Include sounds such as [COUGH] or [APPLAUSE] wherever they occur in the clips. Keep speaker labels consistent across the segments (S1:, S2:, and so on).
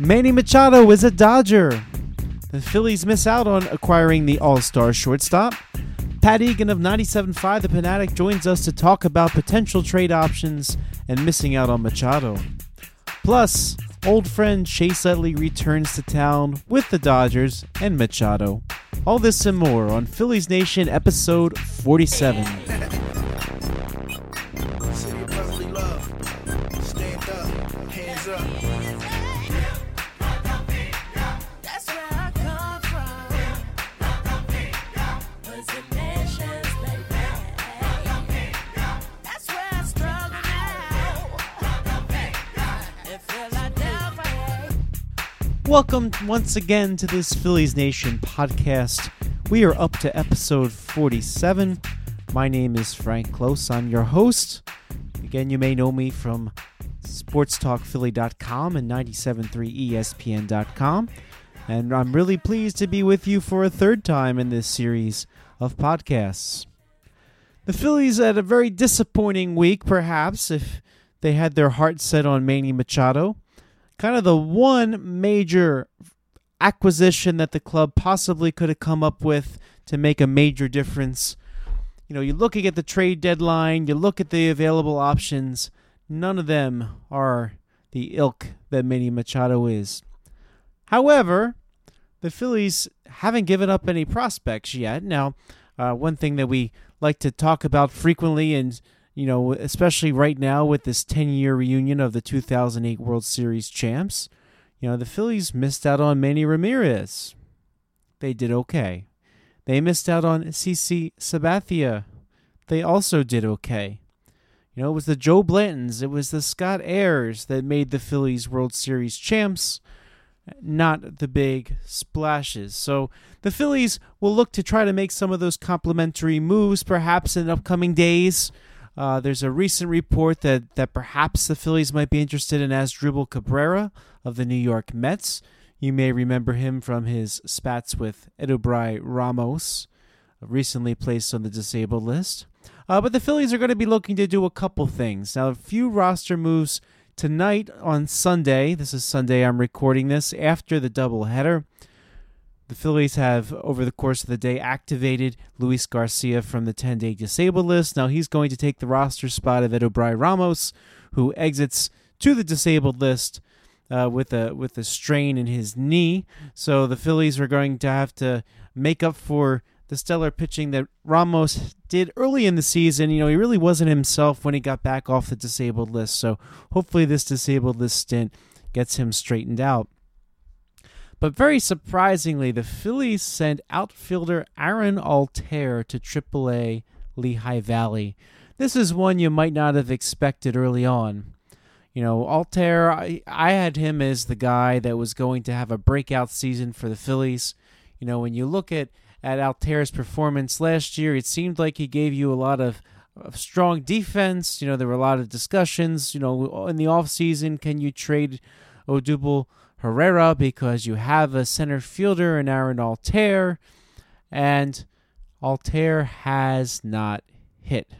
S1: Manny Machado is a Dodger. The Phillies miss out on acquiring the All Star shortstop. Pat Egan of 97.5 The Fanatic joins us to talk about potential trade options and missing out on Machado. Plus, old friend Chase Utley returns to town with the Dodgers and Machado. All this and more on Phillies Nation episode 47. Welcome once again to this Phillies Nation podcast. We are up to episode 47. My name is Frank Close. I'm your host. Again, you may know me from sportstalkphilly.com and 973espn.com. And I'm really pleased to be with you for a third time in this series of podcasts. The Phillies had a very disappointing week, perhaps, if they had their heart set on Manny Machado kind of the one major acquisition that the club possibly could have come up with to make a major difference. You know, you're looking at the trade deadline, you look at the available options, none of them are the ilk that Manny Machado is. However, the Phillies haven't given up any prospects yet. Now, uh, one thing that we like to talk about frequently and you know, especially right now with this 10 year reunion of the 2008 World Series champs, you know, the Phillies missed out on Manny Ramirez. They did okay. They missed out on CC Sabathia. They also did okay. You know, it was the Joe Blantons, it was the Scott Eyres that made the Phillies World Series champs, not the big splashes. So the Phillies will look to try to make some of those complementary moves perhaps in upcoming days. Uh, there's a recent report that, that perhaps the Phillies might be interested in Asdrubal Cabrera of the New York Mets. You may remember him from his spats with Edubray Ramos, recently placed on the disabled list. Uh, but the Phillies are going to be looking to do a couple things. Now, a few roster moves tonight on Sunday. This is Sunday, I'm recording this after the doubleheader. The Phillies have, over the course of the day, activated Luis Garcia from the 10 day disabled list. Now he's going to take the roster spot of Edubray Ramos, who exits to the disabled list uh, with a with a strain in his knee. So the Phillies are going to have to make up for the stellar pitching that Ramos did early in the season. You know, he really wasn't himself when he got back off the disabled list. So hopefully this disabled list stint gets him straightened out. But very surprisingly, the Phillies sent outfielder Aaron Altherr to AAA Lehigh Valley. This is one you might not have expected early on. You know, Altherr, I, I had him as the guy that was going to have a breakout season for the Phillies. You know, when you look at, at Altherr's performance last year, it seemed like he gave you a lot of, strong defense. You know, there were a lot of discussions. You know, in the offseason, can you trade Odubel Herrera because you have a center fielder in Aaron Altherr, and Altherr has not hit.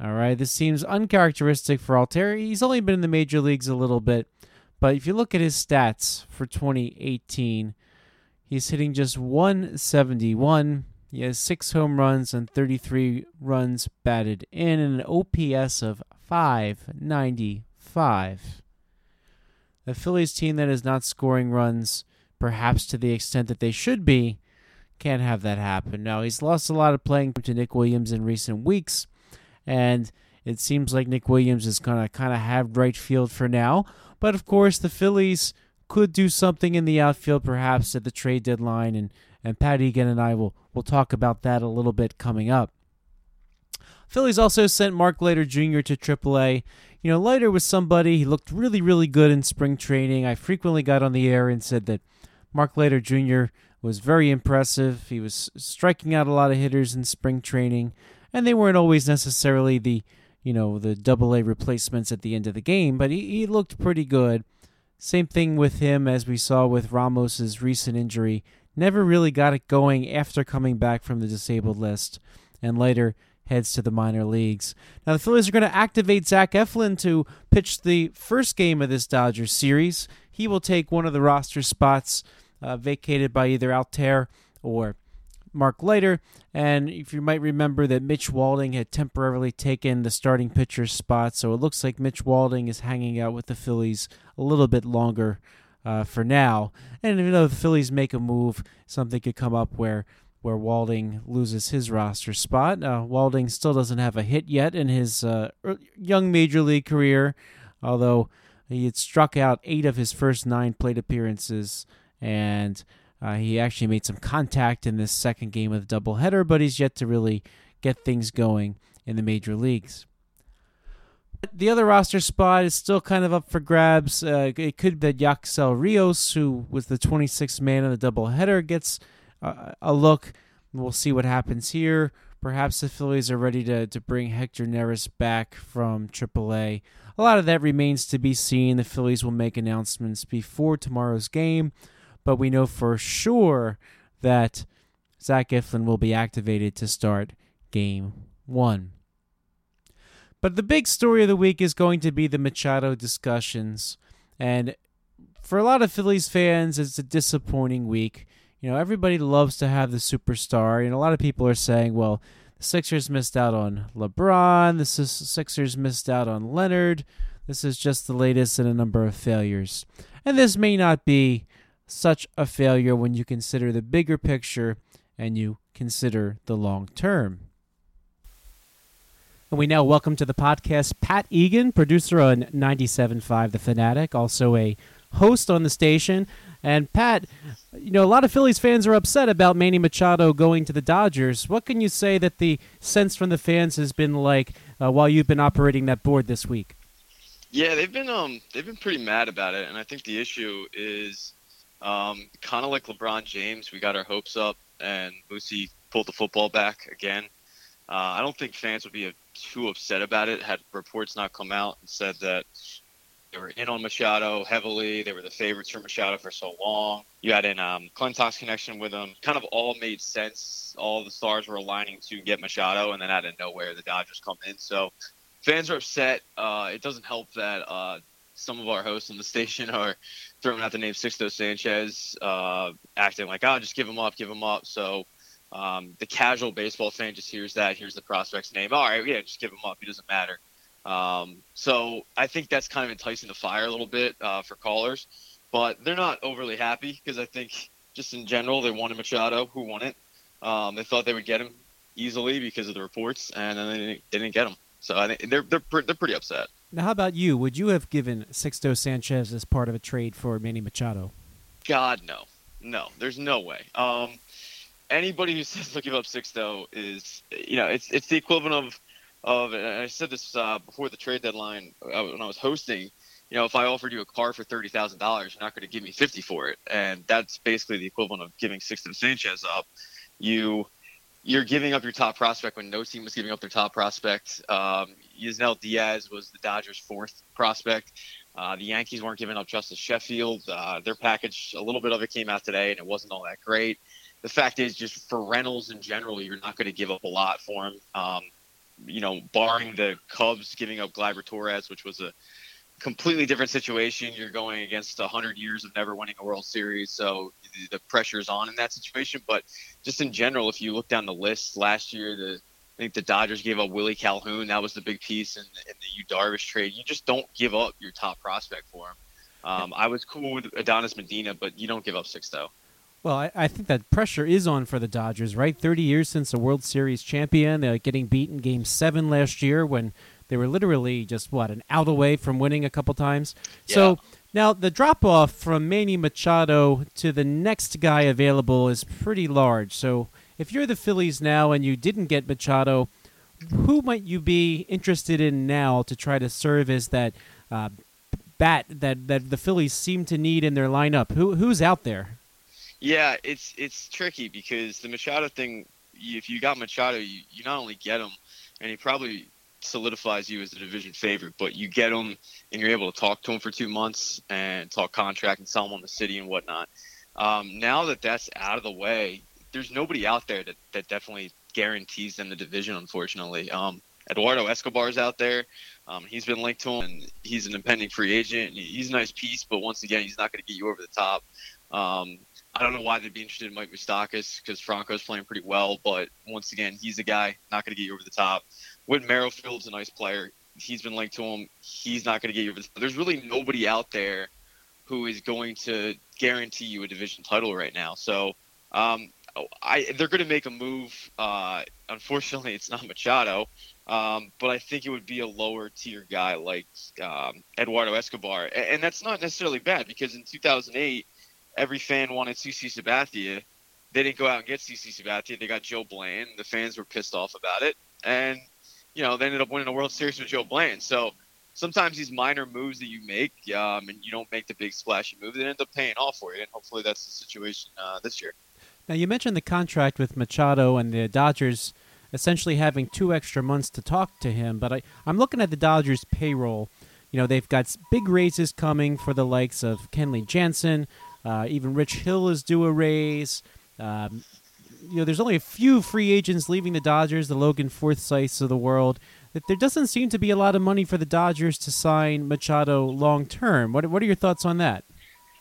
S1: All right, this seems uncharacteristic for Altherr. He's only been in the major leagues a little bit, but if you look at his stats for 2018, he's hitting just 171. He has six home runs and 33 runs batted in, and an OPS of 595 a Phillies team that is not scoring runs, perhaps to the extent that they should be, can't have that happen. Now, he's lost a lot of playing to Nick Williams in recent weeks, and it seems like Nick Williams is going to kind of have right field for now. But of course, the Phillies could do something in the outfield, perhaps at the trade deadline, and, and Pat Egan and I will, will talk about that a little bit coming up. Phillies also sent Mark Leiter Jr. to AAA. You know, Leiter was somebody, he looked really, really good in spring training. I frequently got on the air and said that Mark Leiter Jr. was very impressive. He was striking out a lot of hitters in spring training, and they weren't always necessarily the, you know, the double A replacements at the end of the game, but he, he looked pretty good. Same thing with him as we saw with Ramos's recent injury. Never really got it going after coming back from the disabled list, and later heads to the minor leagues. Now, the Phillies are going to activate Zach Eflin to pitch the first game of this Dodgers series. He will take one of the roster spots uh, vacated by either Altherr or Mark Leiter. And if you might remember that Mitch Walding had temporarily taken the starting pitcher's spot, so it looks like Mitch Walding is hanging out with the Phillies a little bit longer uh, for now. And even though the Phillies make a move, something could come up where where Walding loses his roster spot. Uh, Walding still doesn't have a hit yet in his uh, young major league career, although he had struck out eight of his first nine plate appearances, and uh, he actually made some contact in this second game of the doubleheader, but he's yet to really get things going in the major leagues. The other roster spot is still kind of up for grabs. Uh, it could be that Yacksel Rios, who was the 26th man in the doubleheader, gets a look. We'll see what happens here. Perhaps the Phillies are ready to, to bring Hector Neris back from AAA. A lot of that remains to be seen. The Phillies will make announcements before tomorrow's game, but we know for sure that Zach Eflin will be activated to start game one. But the big story of the week is going to be the Machado discussions. And for a lot of Phillies fans, it's a disappointing week. You know, everybody loves to have the superstar, and a lot of people are saying, well, the Sixers missed out on LeBron, the Sixers missed out on Leonard. This is just the latest in a number of failures. And this may not be such a failure when you consider the bigger picture and you consider the long term. And we now welcome to the podcast Pat Egan, producer on 97.5 The Fanatic, also a host on the station. And Pat, you know, a lot of Phillies fans are upset about Manny Machado going to the Dodgers. What can you say that the sense from the fans has been like uh, while you've been operating that board this week?
S2: Yeah, they've been um they've been pretty mad about it, and I think the issue is um kind of like LeBron James. We got our hopes up, and Lucy pulled the football back again. Uh, I don't think fans would be uh, too upset about it had reports not come out and said that they were in on Machado heavily. They were the favorites for Machado for so long. You had an um, Klentak's connection with them. Kind of all made sense. All the stars were aligning to get Machado, and then out of nowhere, the Dodgers come in. So fans are upset. Uh, it doesn't help that uh, some of our hosts on the [LAUGHS] station are throwing out the name Sixto Sanchez, uh, acting like, oh, just give him up, give him up. So um, the casual baseball fan just hears that, hears the prospect's name. All right, yeah, just give him up. He doesn't matter. Um, so I think that's kind of enticing the fire a little bit uh, for callers, but they're not overly happy because I think just in general they wanted Machado, who won it. Um, they thought they would get him easily because of the reports, and then they didn't, they didn't get him. So I think they're they're they're pretty upset.
S1: Now, how about you? Would you have given Sixto Sanchez as part of a trade for Manny Machado?
S2: God no, no, there's no way. Um, anybody who says they'll give up Sixto is you know it's it's the equivalent of of and I said this uh, before the trade deadline uh, when I was hosting. You know, if I offered you a car for thirty thousand dollars, you're not going to give me fifty for it, and that's basically the equivalent of giving Sixto Sanchez up. You you're giving up your top prospect when no team was giving up their top prospect. Um, Yusniel Diaz was the Dodgers' fourth prospect. Uh, the Yankees weren't giving up Justus Sheffield. Uh, their package, a little bit of it came out today, and it wasn't all that great. The fact is, just for Reynolds in general, you're not going to give up a lot for him. Um, you know, barring the Cubs giving up Gleyber Torres, which was a completely different situation. You're going against 100 years of never winning a World Series, so the, the pressure's on in that situation. But just in general, if you look down the list last year, the I think the Dodgers gave up Willie Calhoun. That was the big piece in, in the Yu Darvish trade. You just don't give up your top prospect for him. Um, I was cool with Adonis Medina, but you don't give up Sixto.
S1: Well, I, I think that pressure is on for the Dodgers, right? 30 years since a World Series champion. They're getting beaten game seven last year when they were literally just, what, an out away from winning a couple times. So now the drop off from Manny Machado to the next guy available is pretty large. So if you're the Phillies now and you didn't get Machado, who might you be interested in now to try to serve as that uh, bat that, that the Phillies seem to need in their lineup? Who Who's out there?
S2: Yeah, it's it's tricky because the Machado thing. If you got Machado, you, you not only get him, and he probably solidifies you as a division favorite, but you get him and you're able to talk to him for two months and talk contract and sell him on the city and whatnot. Um, now that that's out of the way, there's nobody out there that, that definitely guarantees them the division. Unfortunately, um, Eduardo Escobar's out there. Um, he's been linked to him, and he's an impending free agent. He's a nice piece, but once again, he's not going to get you over the top. Um, I don't know why they'd be interested in Mike Moustakas because Franco's playing pretty well, but once again, he's a guy not going to get you over the top. Whit Merrifield's a nice player. He's been linked to him. He's not going to get you over the top. There's really nobody out there who is going to guarantee you a division title right now. So um, I they're going to make a move. Uh, unfortunately, it's not Machado, um, but I think it would be a lower tier guy like um, Eduardo Escobar, and, and that's not necessarily bad because in 2008, every fan wanted CC Sabathia. They didn't go out and get CC Sabathia. They got Joe Bland. The fans were pissed off about it, and you know they ended up winning a World Series with Joe Bland. So sometimes these minor moves that you make, um, and you don't make the big splashy move, they end up paying off for you. And hopefully that's the situation uh, this year.
S1: Now, you mentioned the contract with Machado and the Dodgers essentially having two extra months to talk to him, but I, I'm looking at the Dodgers' payroll. You know, they've got big raises coming for the likes of Kenley Jansen. Uh, even Rich Hill is due a raise. Um, you know, there's only a few free agents leaving the Dodgers, the Logan Forsythes of the world. That there doesn't seem to be a lot of money for the Dodgers to sign Machado long term. What What are your thoughts on that?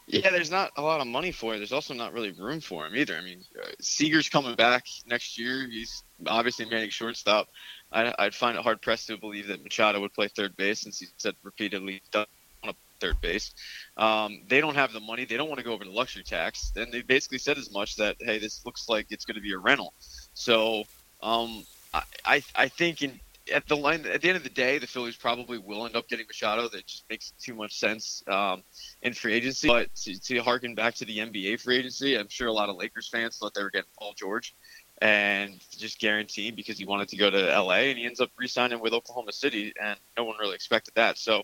S2: Yeah, there's not a lot of money for it. There's also not really room for him either. I mean, uh, Seager's coming back next year. He's obviously manning shortstop. I, I'd find it hard pressed to believe that Machado would play third base since he said repeatedly he doesn't want to play third base. Um, they don't have the money. They don't want to go over the luxury tax. And they basically said as much that hey, this looks like it's going to be a rental. So um, I, I I think in at the line at the end of the day, the Phillies probably will end up getting Machado. That just makes too much sense um, in free agency. But to, to harken back to the NBA free agency, I'm sure a lot of Lakers fans thought they were getting Paul George and just guaranteed because he wanted to go to LA and he ends up re-signing with Oklahoma City and no one really expected that. So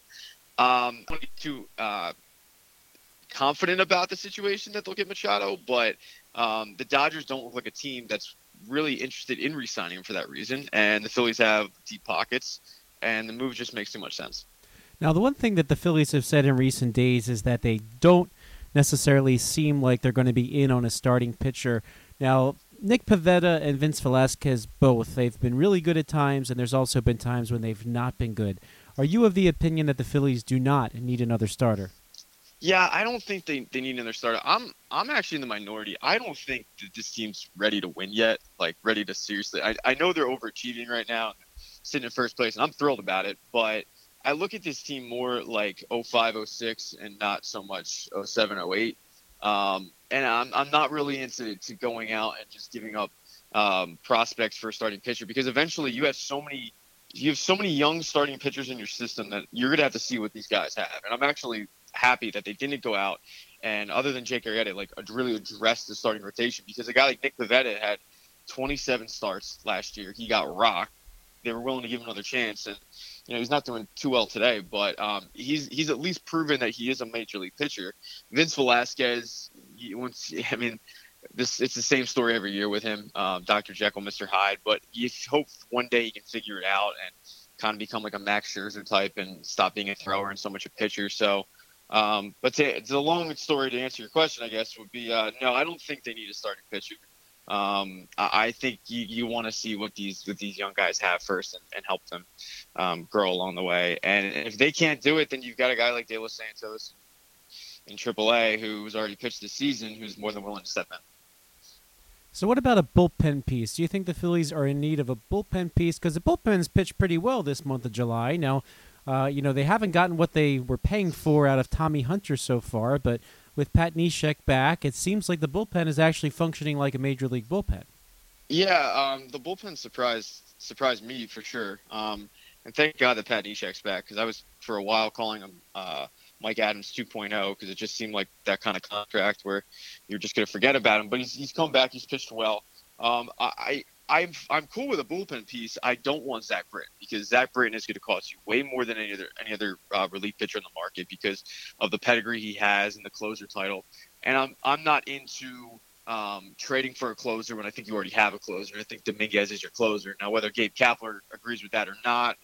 S2: um, I'm too uh, confident about the situation that they'll get Machado, but um, the Dodgers don't look like a team that's really interested in re-signing him for that reason, and the Phillies have deep pockets, and the move just makes too much sense.
S1: Now, the one thing that the Phillies have said in recent days is that they don't necessarily seem like they're going to be in on a starting pitcher. Now, Nick Pivetta and Vince Velasquez both, they've been really good at times, and there's also been times when they've not been good. Are you of the opinion that the Phillies do not need another starter?
S2: Yeah, I don't think they, they need another starter. I'm I'm actually in the minority. I don't think that this team's ready to win yet. Like ready to seriously. I, I know they're overachieving right now, sitting in first place, and I'm thrilled about it. But I look at this team more like 05, 06, and not so much 07, 08. Um, and I'm I'm not really into to going out and just giving up um, prospects for a starting pitcher because eventually you have so many you have so many young starting pitchers in your system that you're gonna have to see what these guys have. And I'm actually happy that they didn't go out and other than Jake Arrieta, like really address the starting rotation because a guy like Nick Pivetta had 27 starts last year. He got rocked. They were willing to give him another chance, and you know he's not doing too well today, but um, he's he's at least proven that he is a major league pitcher. Vince Velasquez, once I mean, this it's the same story every year with him, um, Dr. Jekyll, Mr. Hyde. But you hope one day he can figure it out and kind of become like a Max Scherzer type and stop being a thrower and so much a pitcher. So. Um, but to, the long story to answer your question, I guess, would be uh, no. I don't think they need a starting pitcher. Um, I, think you, you want to see what these what these young guys have first and, and help them um, grow along the way. And if they can't do it, then you've got a guy like De Los Santos in AAA who's already pitched this season, who's more than willing to step in.
S1: So, what about a bullpen piece? Do you think the Phillies are in need of a bullpen piece? Because the bullpen's pitched pretty well this month of July. Now, uh, you know, they haven't gotten what they were paying for out of Tommy Hunter so far, but with Pat Neshek back, it seems like the bullpen is actually functioning like a major league bullpen.
S2: Yeah, um, the bullpen surprised surprised me for sure. Um, and thank God that Pat Neshek's back because I was for a while calling him uh, Mike Adams 2.0 because it just seemed like that kind of contract where you're just going to forget about him. But he's, he's come back. He's pitched well. Um, I, I'm I'm cool with a bullpen piece. I don't want Zach Britton because Zach Britton is going to cost you way more than any other any other uh, relief pitcher in the market because of the pedigree he has and the closer title. And I'm I'm not into um, trading for a closer when I think you already have a closer. I think Dominguez is your closer. Now, whether Gabe Kapler agrees with that or not,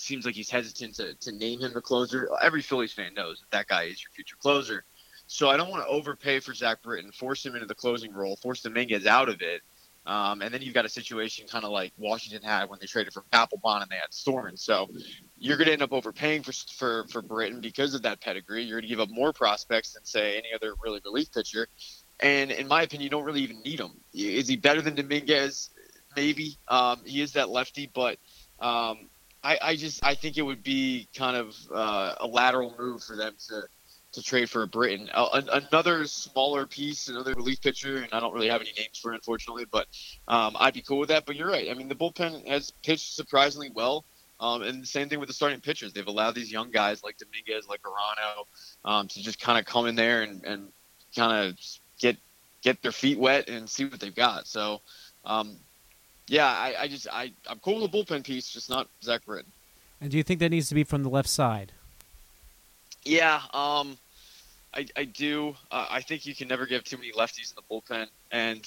S2: seems like he's hesitant to, to name him the closer. Every Phillies fan knows that that guy is your future closer. So I don't want to overpay for Zach Britton, force him into the closing role, force Dominguez out of it, Um, and then you've got a situation kind of like Washington had when they traded for Papelbon and they had Storen. So you're going to end up overpaying for for for Britton because of that pedigree. You're going to give up more prospects than say any other really relief pitcher. And in my opinion, you don't really even need him. Is he better than Dominguez? Maybe. Um, he is that lefty, but um, I, I just I think it would be kind of uh, a lateral move for them to to trade for a Britton. Uh, an- another smaller piece, another relief pitcher, and I don't really have any names for it, unfortunately, but um, I'd be cool with that. But you're right. I mean, the bullpen has pitched surprisingly well. Um, and the same thing with the starting pitchers. They've allowed these young guys like Dominguez, like Arano, um, to just kind of come in there and, and kind of get get their feet wet and see what they've got. So, um, yeah, I, I just I I'm cool with the bullpen piece, just not Zach Britton.
S1: And do you think that needs to be from the left side?
S2: Yeah, um, I, I do. Uh, I think you can never give too many lefties in the bullpen, and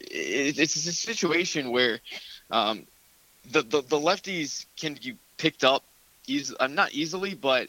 S2: it, it's a situation where um, the, the the lefties can be picked up easy. Uh, not easily, but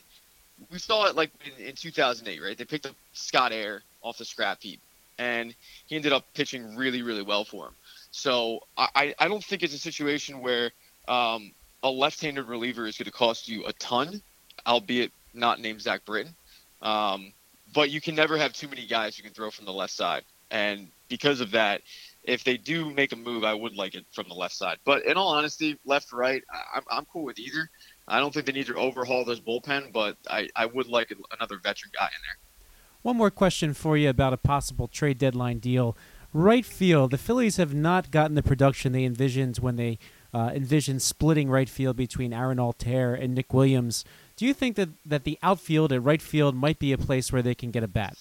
S2: we saw it like in, in 2008, right? They picked up Scott Eyre off the scrap heap, and he ended up pitching really, really well for him. So I, I don't think it's a situation where um, a left-handed reliever is going to cost you a ton, albeit not named Zach Britton. Um, but you can never have too many guys you can throw from the left side, and because of that, if they do make a move, I would like it from the left side. But in all honesty, left right, I'm I'm cool with either. I don't think they need to overhaul this bullpen, but I, I would like another veteran guy in there.
S1: One more question for you about a possible trade deadline deal. Right field, the Phillies have not gotten the production they envisioned when they uh, envisioned splitting right field between Aaron Altherr and Nick Williams. Do you think that, that the outfield at right field might be a place where they can get a bat?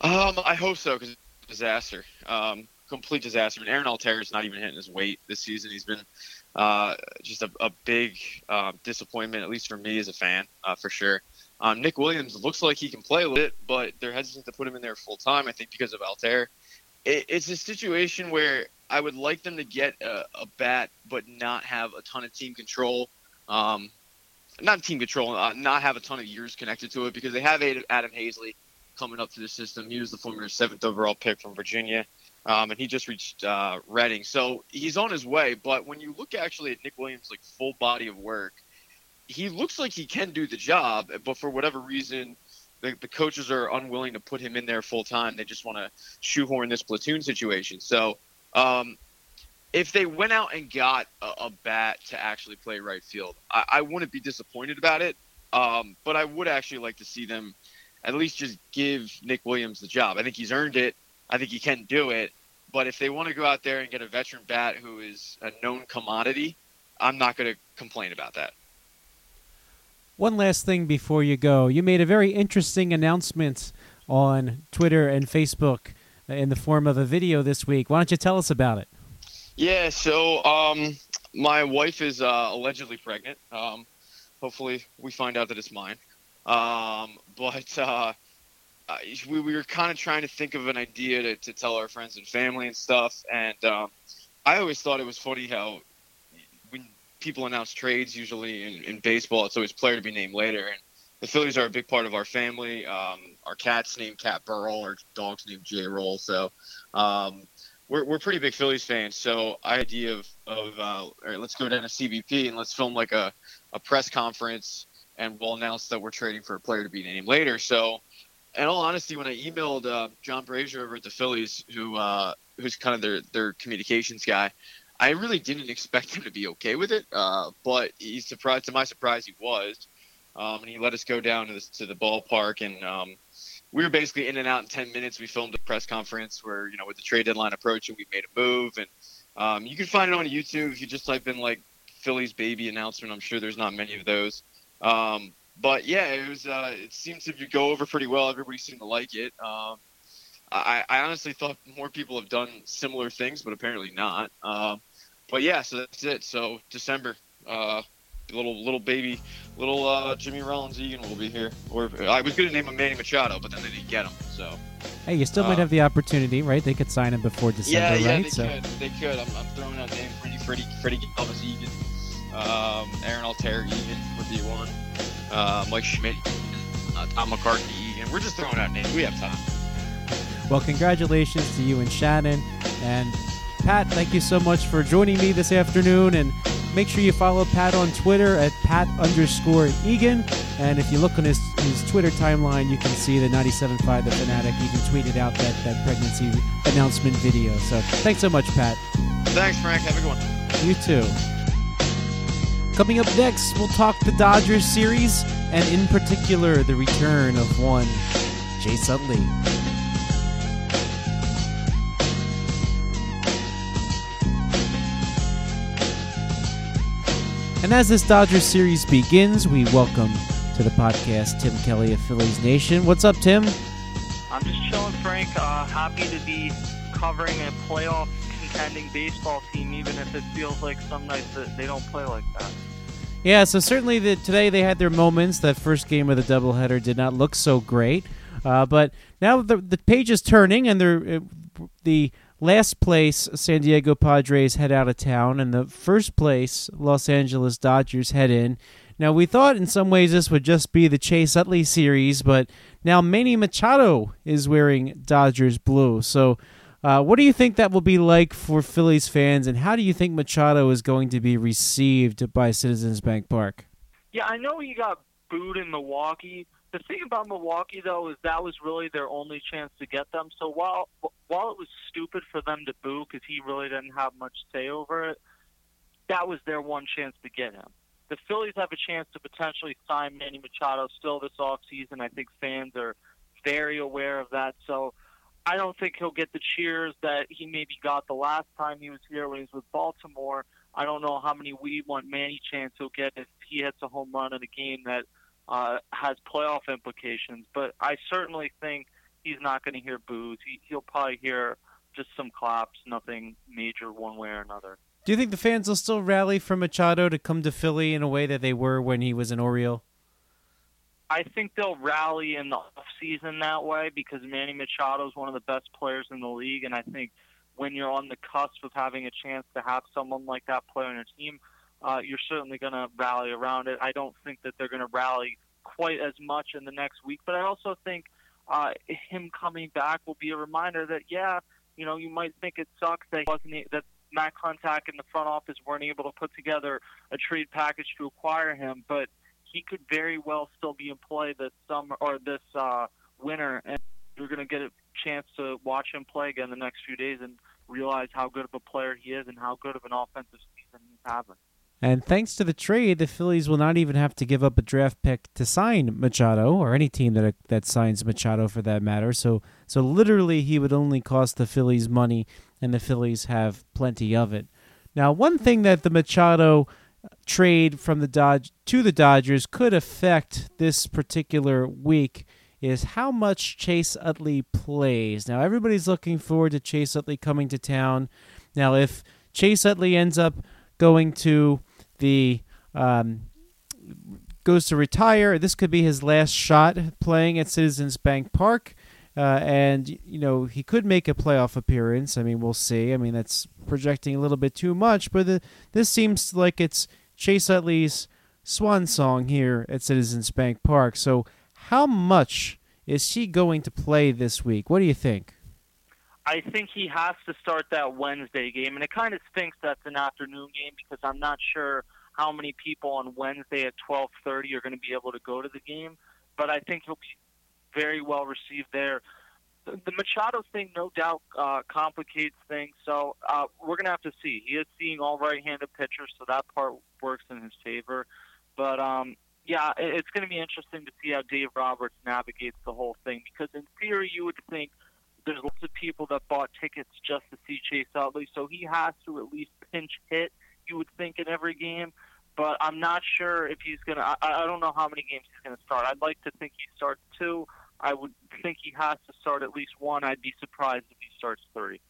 S2: Um, I hope so because disaster, um, complete disaster. Mean, Aaron Altherr is not even hitting his weight this season. He's been uh, just a, a big uh, disappointment, at least for me as a fan, uh, for sure. Um, Nick Williams looks like he can play a little bit, but they're hesitant to put him in there full time. I think because of Altherr. It, it's a situation where I would like them to get a, a bat, but not have a ton of team control. Um, not team control, uh, not have a ton of years connected to it because they have Adam Haseley coming up to the system. He was the former seventh overall pick from Virginia, um, and he just reached uh, Reading, so he's on his way. But when you look actually at Nick Williams' like full body of work, he looks like he can do the job, but for whatever reason, the, the coaches are unwilling to put him in there full time. They just want to shoehorn this platoon situation. So. Um, if they went out and got a, a bat to actually play right field, I, I wouldn't be disappointed about it. Um, but I would actually like to see them at least just give Nick Williams the job. I think he's earned it. I think he can do it. But if they want to go out there and get a veteran bat who is a known commodity, I'm not going to complain about that.
S1: One last thing before you go. You made a very interesting announcement on Twitter and Facebook in the form of a video this week. Why don't you tell us about it?
S2: Yeah, so um, my wife is uh, allegedly pregnant. Um, hopefully, we find out that it's mine. Um, but uh, we, we were kind of trying to think of an idea to, to tell our friends and family and stuff. And um, I always thought it was funny how people announce trades, usually in, in baseball, it's always player to be named later. And the Phillies are a big part of our family. Um, our cat's named Cat Burl, our dog's named J Roll. So um, we're, we're pretty big Phillies fans. So idea of, of uh, all right, let's go down to CBP and let's film like a, a press conference and we'll announce that we're trading for a player to be named later. So, in all honesty, when I emailed uh, John Brazier over at the Phillies, who uh, who's kind of their their communications guy, I really didn't expect him to be okay with it. Uh, but he's surprised. To my surprise, he was, um, and he let us go down to the, to the ballpark, and um, we were basically in and out in ten minutes. We filmed a press conference where you know with the trade deadline approaching, we made a move, and um, you can find it on YouTube if you just type in like Philly's baby announcement. I'm sure there's not many of those. Um, but yeah, it was. Uh, it seemed to go over pretty well. Everybody seemed to like it. Um, I, I honestly thought more people have done similar things, but apparently not. Uh, but yeah, so that's it. So December, uh, little little baby, little uh, Jimmy Rollins Egan will be here. Or I was going to name him Manny Machado, but then they didn't get him. So
S1: Hey, you still might
S2: Uh,
S1: have the opportunity, right? They could sign him before December,
S2: yeah, yeah,
S1: right?
S2: they
S1: so
S2: could. They could. I'm, I'm throwing out names: Freddie, Freddie, Freddie Galvis Egan, um, Aaron Altherr Egan would be one, uh, Mike Schmidt, uh, Tom McCarthy Egan. We're just throwing out names. We have time.
S1: Well, congratulations to you and Shannon, and Pat, thank you so much for joining me this afternoon. And make sure you follow Pat on Twitter at Pat underscore Egan. And if you look on his, his Twitter timeline, you can see the 97.5 The Fanatic even tweeted out that, that pregnancy announcement video. So thanks so much, Pat.
S2: Thanks, Frank. Have a good one.
S1: You too. Coming up next, we'll talk the Dodgers series, and in particular, the return of one Jay Utley. And as this Dodgers series begins, we welcome to the podcast Tim Kelly of Phillies Nation. What's up, Tim?
S3: I'm just chilling, Frank. Uh, happy to be covering a playoff contending baseball team, even if it feels like some nights that they don't play like that.
S1: Yeah, so certainly the, today they had their moments. That first game of the doubleheader did not look so great, uh, but now the the page is turning, and they're uh, the last place San Diego Padres head out of town, and the first place Los Angeles Dodgers head in. Now we thought in some ways this would just be the Chase Utley series, but now Manny Machado is wearing Dodgers blue. So, uh, what do you think that will be like for Phillies fans, and how do you think Machado is going to be received by Citizens Bank Park?
S3: Yeah, I know he got booed in Milwaukee. The thing about Milwaukee, though, is that was really their only chance to get them. So while while it was stupid for them to boo because he really didn't have much say over it, that was their one chance to get him. The Phillies have a chance to potentially sign Manny Machado still this offseason. I think fans are very aware of that. So I don't think he'll get the cheers that he maybe got the last time he was here when he was with Baltimore. I don't know how many we want Manny chance he'll get if he hits a home run in a game that uh, has playoff implications. But I certainly think he's not going to hear boos. He, he'll probably hear just some claps, nothing major one way or another.
S1: Do you think the fans will still rally for Machado to come to Philly in a way that they were when he was an Oriole?
S3: I think they'll rally in the off season that way because Manny Machado is one of the best players in the league, and I think when you're on the cusp of having a chance to have someone like that play on your team, uh, you're certainly going to rally around it. I don't think that they're going to rally quite as much in the next week, but I also think uh, him coming back will be a reminder that yeah, you know, you might think it sucks that wasn't that Matt Klentak and the front office weren't able to put together a trade package to acquire him, but he could very well still be in play this summer or this uh, winter, and you're going to get a chance to watch him play again the next few days and realize how good of a player he is and how good of an offensive season he's having.
S1: And thanks to the trade, the Phillies will not even have to give up a draft pick to sign Machado, or any team that that signs Machado for that matter. So, so literally, he would only cost the Phillies money, and the Phillies have plenty of it. Now, one thing that the Machado trade from the Dodge to the Dodgers could affect this particular week is how much Chase Utley plays. Now, everybody's looking forward to Chase Utley coming to town. Now, if Chase Utley ends up going to the um, goes to retire. This could be his last shot playing at Citizens Bank Park. Uh, and you know he could make a playoff appearance. I mean, we'll see. I mean, that's projecting a little bit too much, but the, this seems like it's Chase Utley's swan song here at Citizens Bank Park. So, how much is he going to play this week? What do you think?
S3: I think he has to start that Wednesday game, and it kind of stinks that's an afternoon game because I'm not sure how many people on Wednesday at 12:30 are going to be able to go to the game. But I think he'll be very well received there. The, Machado thing, no doubt, uh, complicates things. So uh, we're going to have to see. He is seeing all right-handed pitchers, so that part works in his favor. But um, yeah, it, it's going to be interesting to see how Dave Roberts navigates the whole thing because in theory, you would think there's lots of people that bought tickets just to see Chase Utley, so he has to at least pinch hit. You would think in every game, but I'm not sure if he's gonna. I, I don't know how many games he's gonna start. I'd like to think he starts two. I would think he has to start at least one. I'd be surprised if he starts three.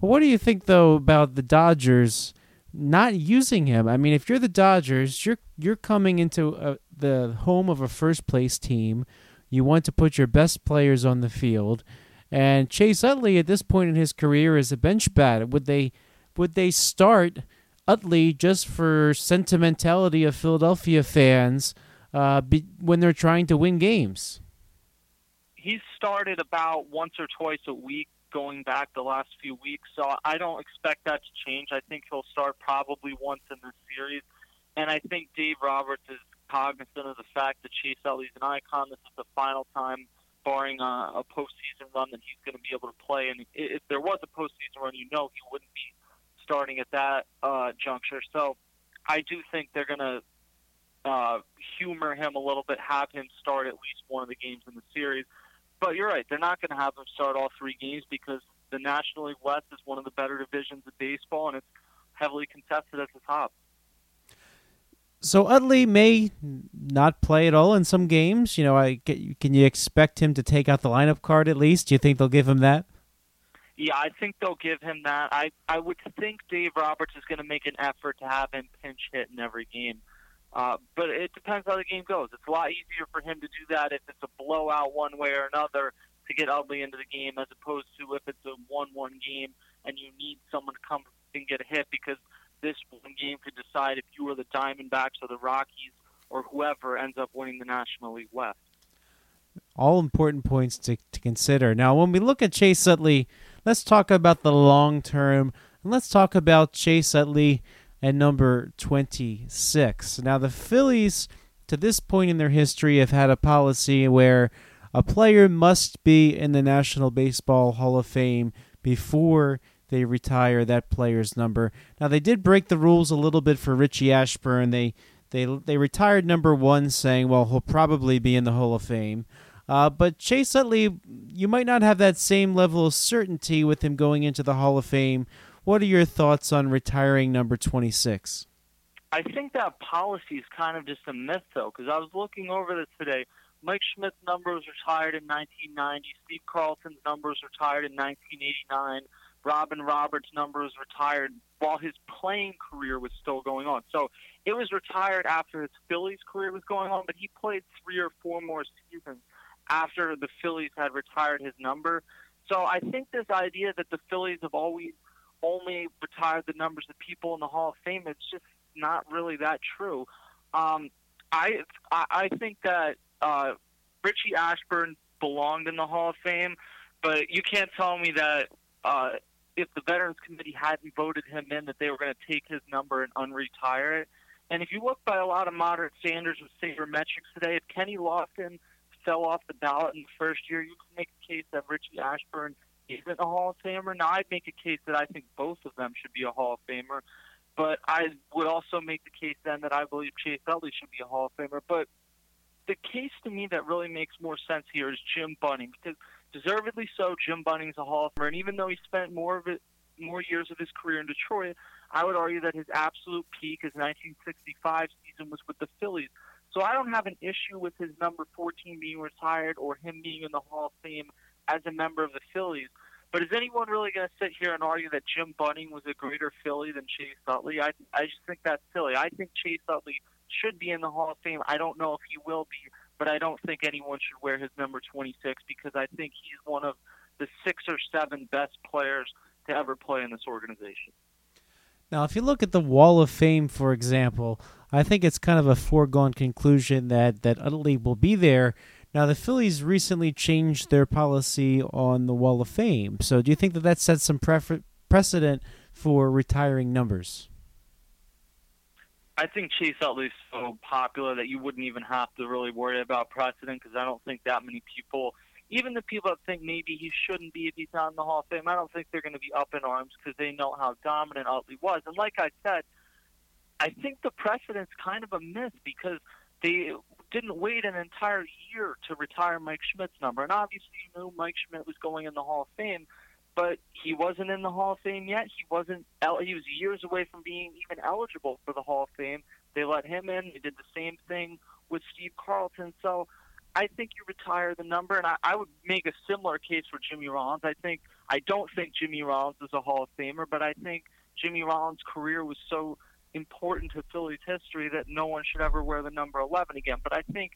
S1: Well, what do you think though about the Dodgers not using him? I mean, if you're the Dodgers, you're you're coming into a, the home of a first place team. You want to put your best players on the field, and Chase Utley at this point in his career is a bench bat. Would they would they start Utley just for sentimentality of Philadelphia fans uh, be, when they're trying to win games?
S3: He's started about once or twice a week going back the last few weeks. So I don't expect that to change. I think he'll start probably once in this series. And I think Dave Roberts is cognizant of the fact that Chase Utley's an icon. This is the final time, barring a, a postseason run, that he's going to be able to play. And if there was a postseason run, you know he wouldn't be starting at that uh, juncture. So I do think they're going to uh, humor him a little bit, have him start at least one of the games in the series. But you're right; they're not going to have him start all three games because the National League West is one of the better divisions of baseball, and it's heavily contested at the top.
S1: So Utley may not play at all in some games. You know, I can you expect him to take out the lineup card at least? Do you think they'll give him that?
S3: Yeah, I think they'll give him that. I I would think Dave Roberts is going to make an effort to have him pinch hit in every game. Uh, but it depends how the game goes. It's a lot easier for him to do that if it's a blowout one way or another to get Utley into the game as opposed to if it's a one-one game and you need someone to come and get a hit because this one game could decide if you or the Diamondbacks or the Rockies or whoever ends up winning the National League West.
S1: All important points to, to consider. Now, when we look at Chase Utley, let's talk about the long term. And let's talk about Chase Utley at number 26. Now, the Phillies, to this point in their history, have had a policy where a player must be in the National Baseball Hall of Fame before they retire that player's number. Now, they did break the rules a little bit for Richie Ashburn. They they they retired number one, saying, "Well, he'll probably be in the Hall of Fame." Uh, but Chase Utley, you might not have that same level of certainty with him going into the Hall of Fame. What are your thoughts on retiring number 26?
S3: I think that policy is kind of just a myth, though, because I was looking over this today. Mike Schmidt's number was retired in 1990. Steve Carlton's number was retired in 1989. Robin Roberts' number was retired while his playing career was still going on. So it was retired after his Phillies career was going on, but he played three or four more seasons after the Phillies had retired his number. So I think this idea that the Phillies have always only retired the numbers of people in the Hall of Fame, it's just not really that true. Um, I I I think that uh, Richie Ashburn belonged in the Hall of Fame, but you can't tell me that uh, if the Veterans Committee hadn't voted him in, that they were going to take his number and unretire it. And if you look by a lot of modern standards with sabermetrics today, if Kenny Lofton fell off the ballot in the first year, you can make a case that Richie Ashburn isn't a Hall of Famer. Now, I'd make a case that I think both of them should be a Hall of Famer, but I would also make the case then that I believe Chase Utley should be a Hall of Famer. But the case to me that really makes more sense here is Jim Bunning, because deservedly so, Jim Bunning's a Hall of Famer, and even though he spent more of it, more years of his career in Detroit, I would argue that his absolute peak, his 1965 season, was with the Phillies. So I don't have an issue with his number 14 being retired or him being in the Hall of Fame as a member of the Phillies. But is anyone really going to sit here and argue that Jim Bunning was a greater Philly than Chase Utley? I I just think that's silly. I think Chase Utley should be in the Hall of Fame. I don't know if he will be, but I don't think anyone should wear his number 26 because I think he's one of the six or seven best players to ever play in this organization.
S1: Now, if you look at the Wall of Fame, for example, I think it's kind of a foregone conclusion that that Utley will be there. Now, the Phillies recently changed their policy on the Wall of Fame. So, do you think that that sets some prefer- precedent for retiring numbers?
S3: I think Chase Utley's so popular that you wouldn't even have to really worry about precedent because I don't think that many people, even the people that think maybe he shouldn't be if he's not in the Hall of Fame, I don't think they're going to be up in arms because they know how dominant Utley was. And like I said, I think the precedent's kind of a myth because they didn't wait an entire year to retire Mike Schmidt's number. And obviously, you knew Mike Schmidt was going in the Hall of Fame, but he wasn't in the Hall of Fame yet. He wasn't. He was years away from being even eligible for the Hall of Fame. They let him in. They did the same thing with Steve Carlton. So I think you retire the number, and I, I would make a similar case for Jimmy Rollins. I think I don't think Jimmy Rollins is a Hall of Famer, but I think Jimmy Rollins' career was so important to Philly's history that no one should ever wear the number 11 again. But I think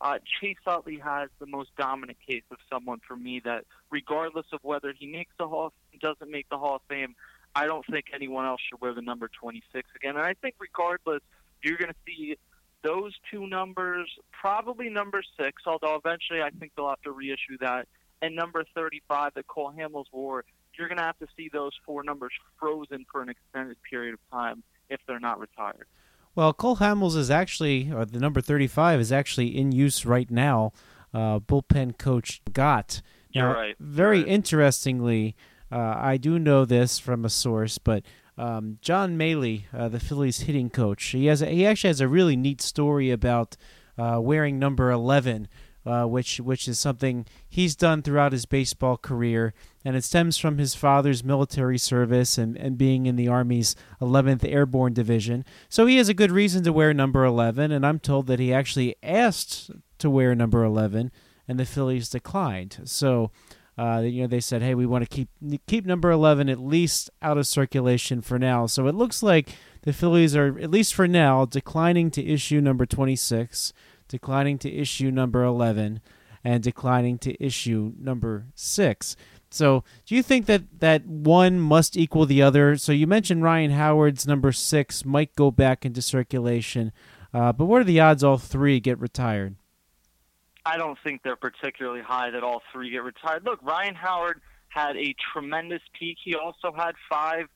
S3: uh, Chase Utley has the most dominant case of someone for me that, regardless of whether he makes the Hall doesn't make the Hall of Fame, I don't think anyone else should wear the number 26 again. And I think, regardless, you're going to see those two numbers, probably number six, although eventually I think they'll have to reissue that and number 35 that Cole Hamels wore, you're going to have to see those four numbers frozen for an extended period of time if they're not retired.
S1: Well, Cole Hamels is actually, or the number 35 is actually in use right now. Uh, bullpen coach got.
S3: You're
S1: Now,
S3: right.
S1: Very
S3: right.
S1: interestingly, uh, I do know this from a source, but um, John Mallee, uh, the Phillies hitting coach, he has a, he actually has a really neat story about uh, wearing number 11, uh, which which is something he's done throughout his baseball career, and it stems from his father's military service and, and being in the Army's 11th Airborne Division. So he has a good reason to wear number 11, and I'm told that he actually asked to wear number 11, and the Phillies declined. So. Uh, you know, they said, "Hey, we want to keep keep number eleven at least out of circulation for now." So it looks like the Phillies are, at least for now, declining to issue number twenty six, declining to issue number eleven, and declining to issue number six. So, do you think that that one must equal the other? So you mentioned Ryan Howard's number six might go back into circulation, uh, but what are the odds all three get retired?
S3: I don't think they're particularly high that all three get retired. Look, Ryan Howard had a tremendous peak. He also had five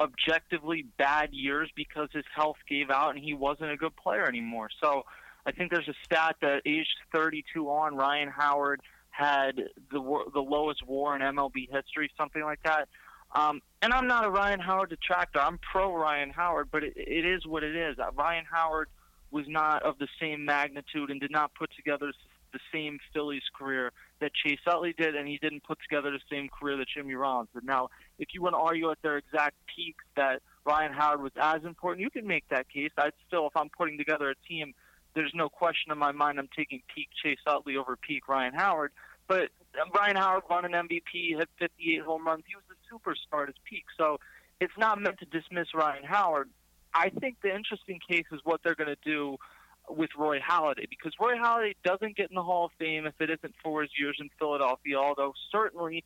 S3: objectively bad years because his health gave out and he wasn't a good player anymore. So I think there's a stat that aged 32 on, Ryan Howard had the the lowest WAR in MLB history, something like that. Um, and I'm not a Ryan Howard detractor. I'm pro Ryan Howard, but it, it is what it is. Uh, Ryan Howard was not of the same magnitude and did not put together the same Phillies career that Chase Utley did, and he didn't put together the same career that Jimmy Rollins did. Now, if you want to argue at their exact peaks that Ryan Howard was as important, you can make that case. I'd still, if I'm putting together a team, there's no question in my mind I'm taking peak Chase Utley over peak Ryan Howard. But Ryan Howard won an MVP, had 58 home runs. He was a superstar at his peak. So it's not meant to dismiss Ryan Howard. I think the interesting case is what they're going to do with Roy Halladay because Roy Halladay doesn't get in the Hall of Fame if it isn't for his years in Philadelphia, although certainly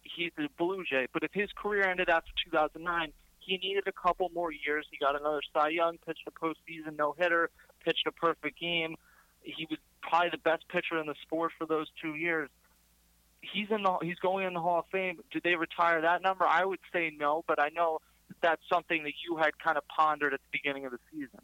S3: he's a Blue Jay. But if his career ended after 2009, he needed a couple more years. He got another Cy Young, pitched a postseason no hitter, pitched a perfect game. He was probably the best pitcher in the sport for those two years. He's in the he's going in the Hall of Fame. Did they retire that number? I would say no, but I know that that's something that you had kind of pondered at the beginning of the season.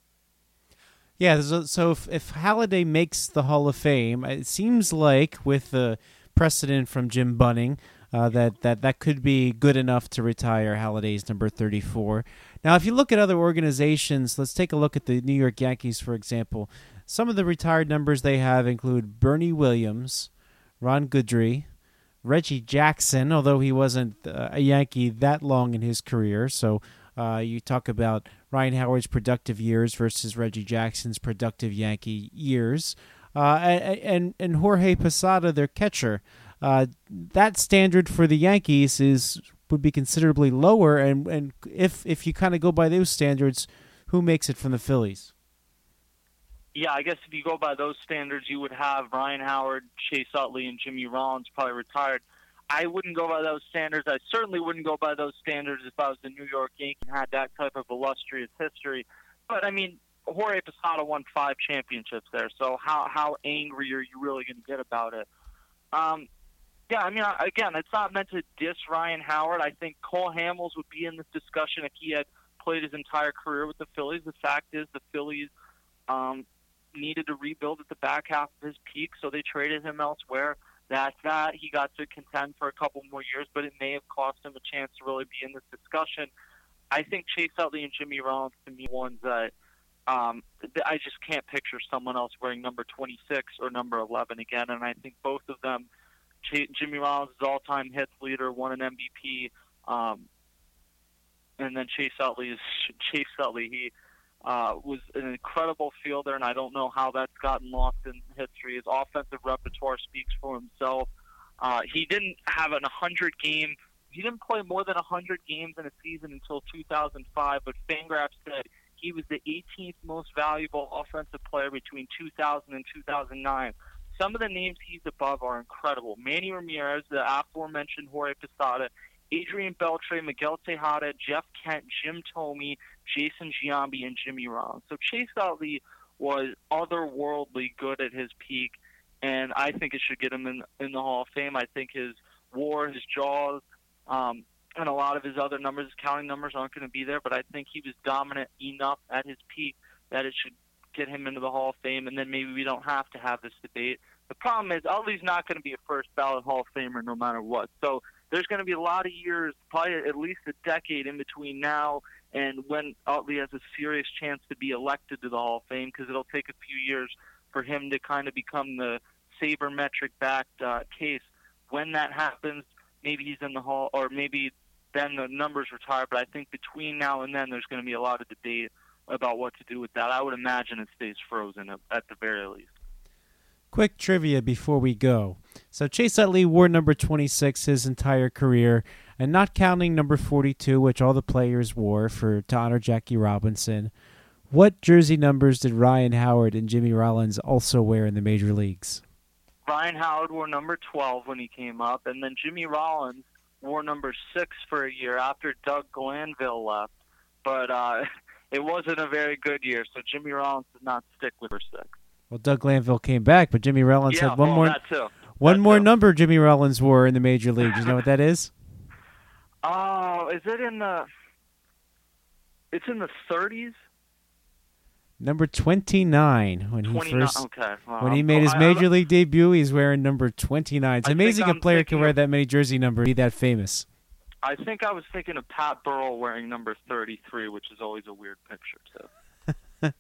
S1: Yeah, so, so if, if Halladay makes the Hall of Fame, it seems like with the precedent from Jim Bunning, uh, that, that that could be good enough to retire Halladay's number 34. Now, if you look at other organizations, let's take a look at the New York Yankees, for example. Some of the retired numbers they have include Bernie Williams, Ron Guidry, Reggie Jackson, although he wasn't uh, a Yankee that long in his career. So uh, you talk about Ryan Howard's productive years versus Reggie Jackson's productive Yankee years, uh, and, and Jorge Posada, their catcher. Uh, that standard for the Yankees is would be considerably lower, and and if if you kind of go by those standards, who makes it from the Phillies?
S3: Yeah, I guess if you go by those standards, you would have Ryan Howard, Chase Utley, and Jimmy Rollins probably retired. I wouldn't go by those standards. I certainly wouldn't go by those standards if I was the New York Yankee and had that type of illustrious history. But I mean, Jorge Posada won five championships there, so how how angry are you really going to get about it? Um, yeah, I mean, again, it's not meant to diss Ryan Howard. I think Cole Hamels would be in this discussion if he had played his entire career with the Phillies. The fact is, the Phillies um, needed to rebuild at the back half of his peak, so they traded him elsewhere. That's that. He got to contend for a couple more years, but it may have cost him a chance to really be in this discussion. I think Chase Utley and Jimmy Rollins to me ones that um, I just can't picture someone else wearing number 26 or number 11 again. And I think both of them, Ch- Jimmy Rollins is all-time hits leader, won an MVP, um, and then Chase Utley is Chase Utley. He uh, was an incredible fielder, and I don't know how that's gotten lost in history. His offensive repertoire speaks for himself. Uh, he didn't have an 100 game. He didn't play more than 100 games in a season until 2005, but Fangraphs said he was the 18th most valuable offensive player between 2000 and 2009. Some of the names he's above are incredible. Manny Ramirez, the aforementioned Jorge Posada, Adrian Beltre, Miguel Tejada, Jeff Kent, Jim Thome, Jason Giambi, and Jimmy Rollins. So Chase Utley was otherworldly good at his peak. and I think it should get him in in the Hall of Fame. I think his WAR, his JAWS, um, and a lot of his other numbers, counting numbers, aren't going to be there. But I think he was dominant enough at his peak that it should get him into the Hall of Fame, and then maybe we don't have to have this debate. The problem is Utley's not going to be a first ballot Hall of Famer no matter what. So there's going to be a lot of years, probably at least a decade in between now and when Utley has a serious chance to be elected to the Hall of Fame because it'll take a few years for him to kind of become the sabermetric backed uh, case. When that happens, maybe he's in the Hall, or maybe then the numbers retire. But I think between now and then, there's going to be a lot of debate about what to do with that. I would imagine it stays frozen at, at the very least.
S1: Quick trivia before we go. So Chase Utley wore number 26 his entire career, and not counting number 42, which all the players wore for to honor Jackie Robinson. What jersey numbers did Ryan Howard and Jimmy Rollins also wear in the major leagues?
S3: Ryan Howard wore number 12 when he came up, and then Jimmy Rollins wore number six for a year after Doug Glanville left. But uh, [LAUGHS] it wasn't a very good year, so Jimmy Rollins did not stick with number six.
S1: Well, Doug Glanville came back, but Jimmy Rollins
S3: yeah,
S1: had one
S3: well,
S1: more one
S3: that
S1: more
S3: too.
S1: number Jimmy Rollins wore in the major leagues. You know what that is? [LAUGHS]
S3: Oh, is it in the? It's in the 30s.
S1: Number 29 when he
S3: 29.
S1: first
S3: okay. Well,
S1: when he made his
S3: I-
S1: major league debut, he's wearing number 29. It's
S3: I
S1: amazing a player can wear that many jersey numbers, be that famous.
S3: I think I was thinking of Pat Burrell wearing number 33, which is always a weird picture too. [LAUGHS]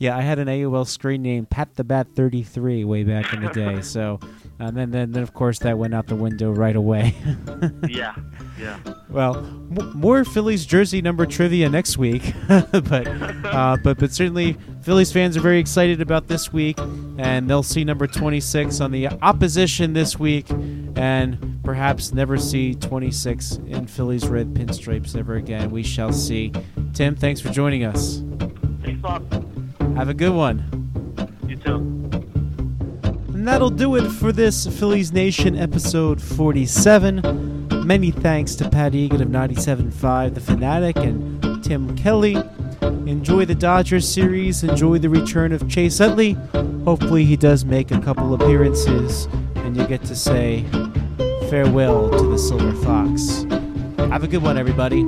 S1: Yeah, I had an AOL screen name Pat the Bat 33 way back in the day. So, and then, then then of course that went out the window right away. [LAUGHS]
S3: yeah, yeah.
S1: well, m- more Phillies jersey number trivia next week, [LAUGHS] but uh, but but certainly Phillies fans are very excited about this week, and they'll see number 26 on the opposition this week, and perhaps never see 26 in Phillies red pinstripes ever again. We shall see. Tim, thanks for joining us.
S3: Thanks.
S1: Have a good one.
S3: You too.
S1: And that'll do it for this Phillies Nation episode 47. Many thanks to Pat Egan of 97.5, The Fanatic, and Tim Kelly. Enjoy the Dodgers series. Enjoy the return of Chase Utley. Hopefully, he does make a couple appearances, and you get to say farewell to the Silver Fox. Have a good one, everybody.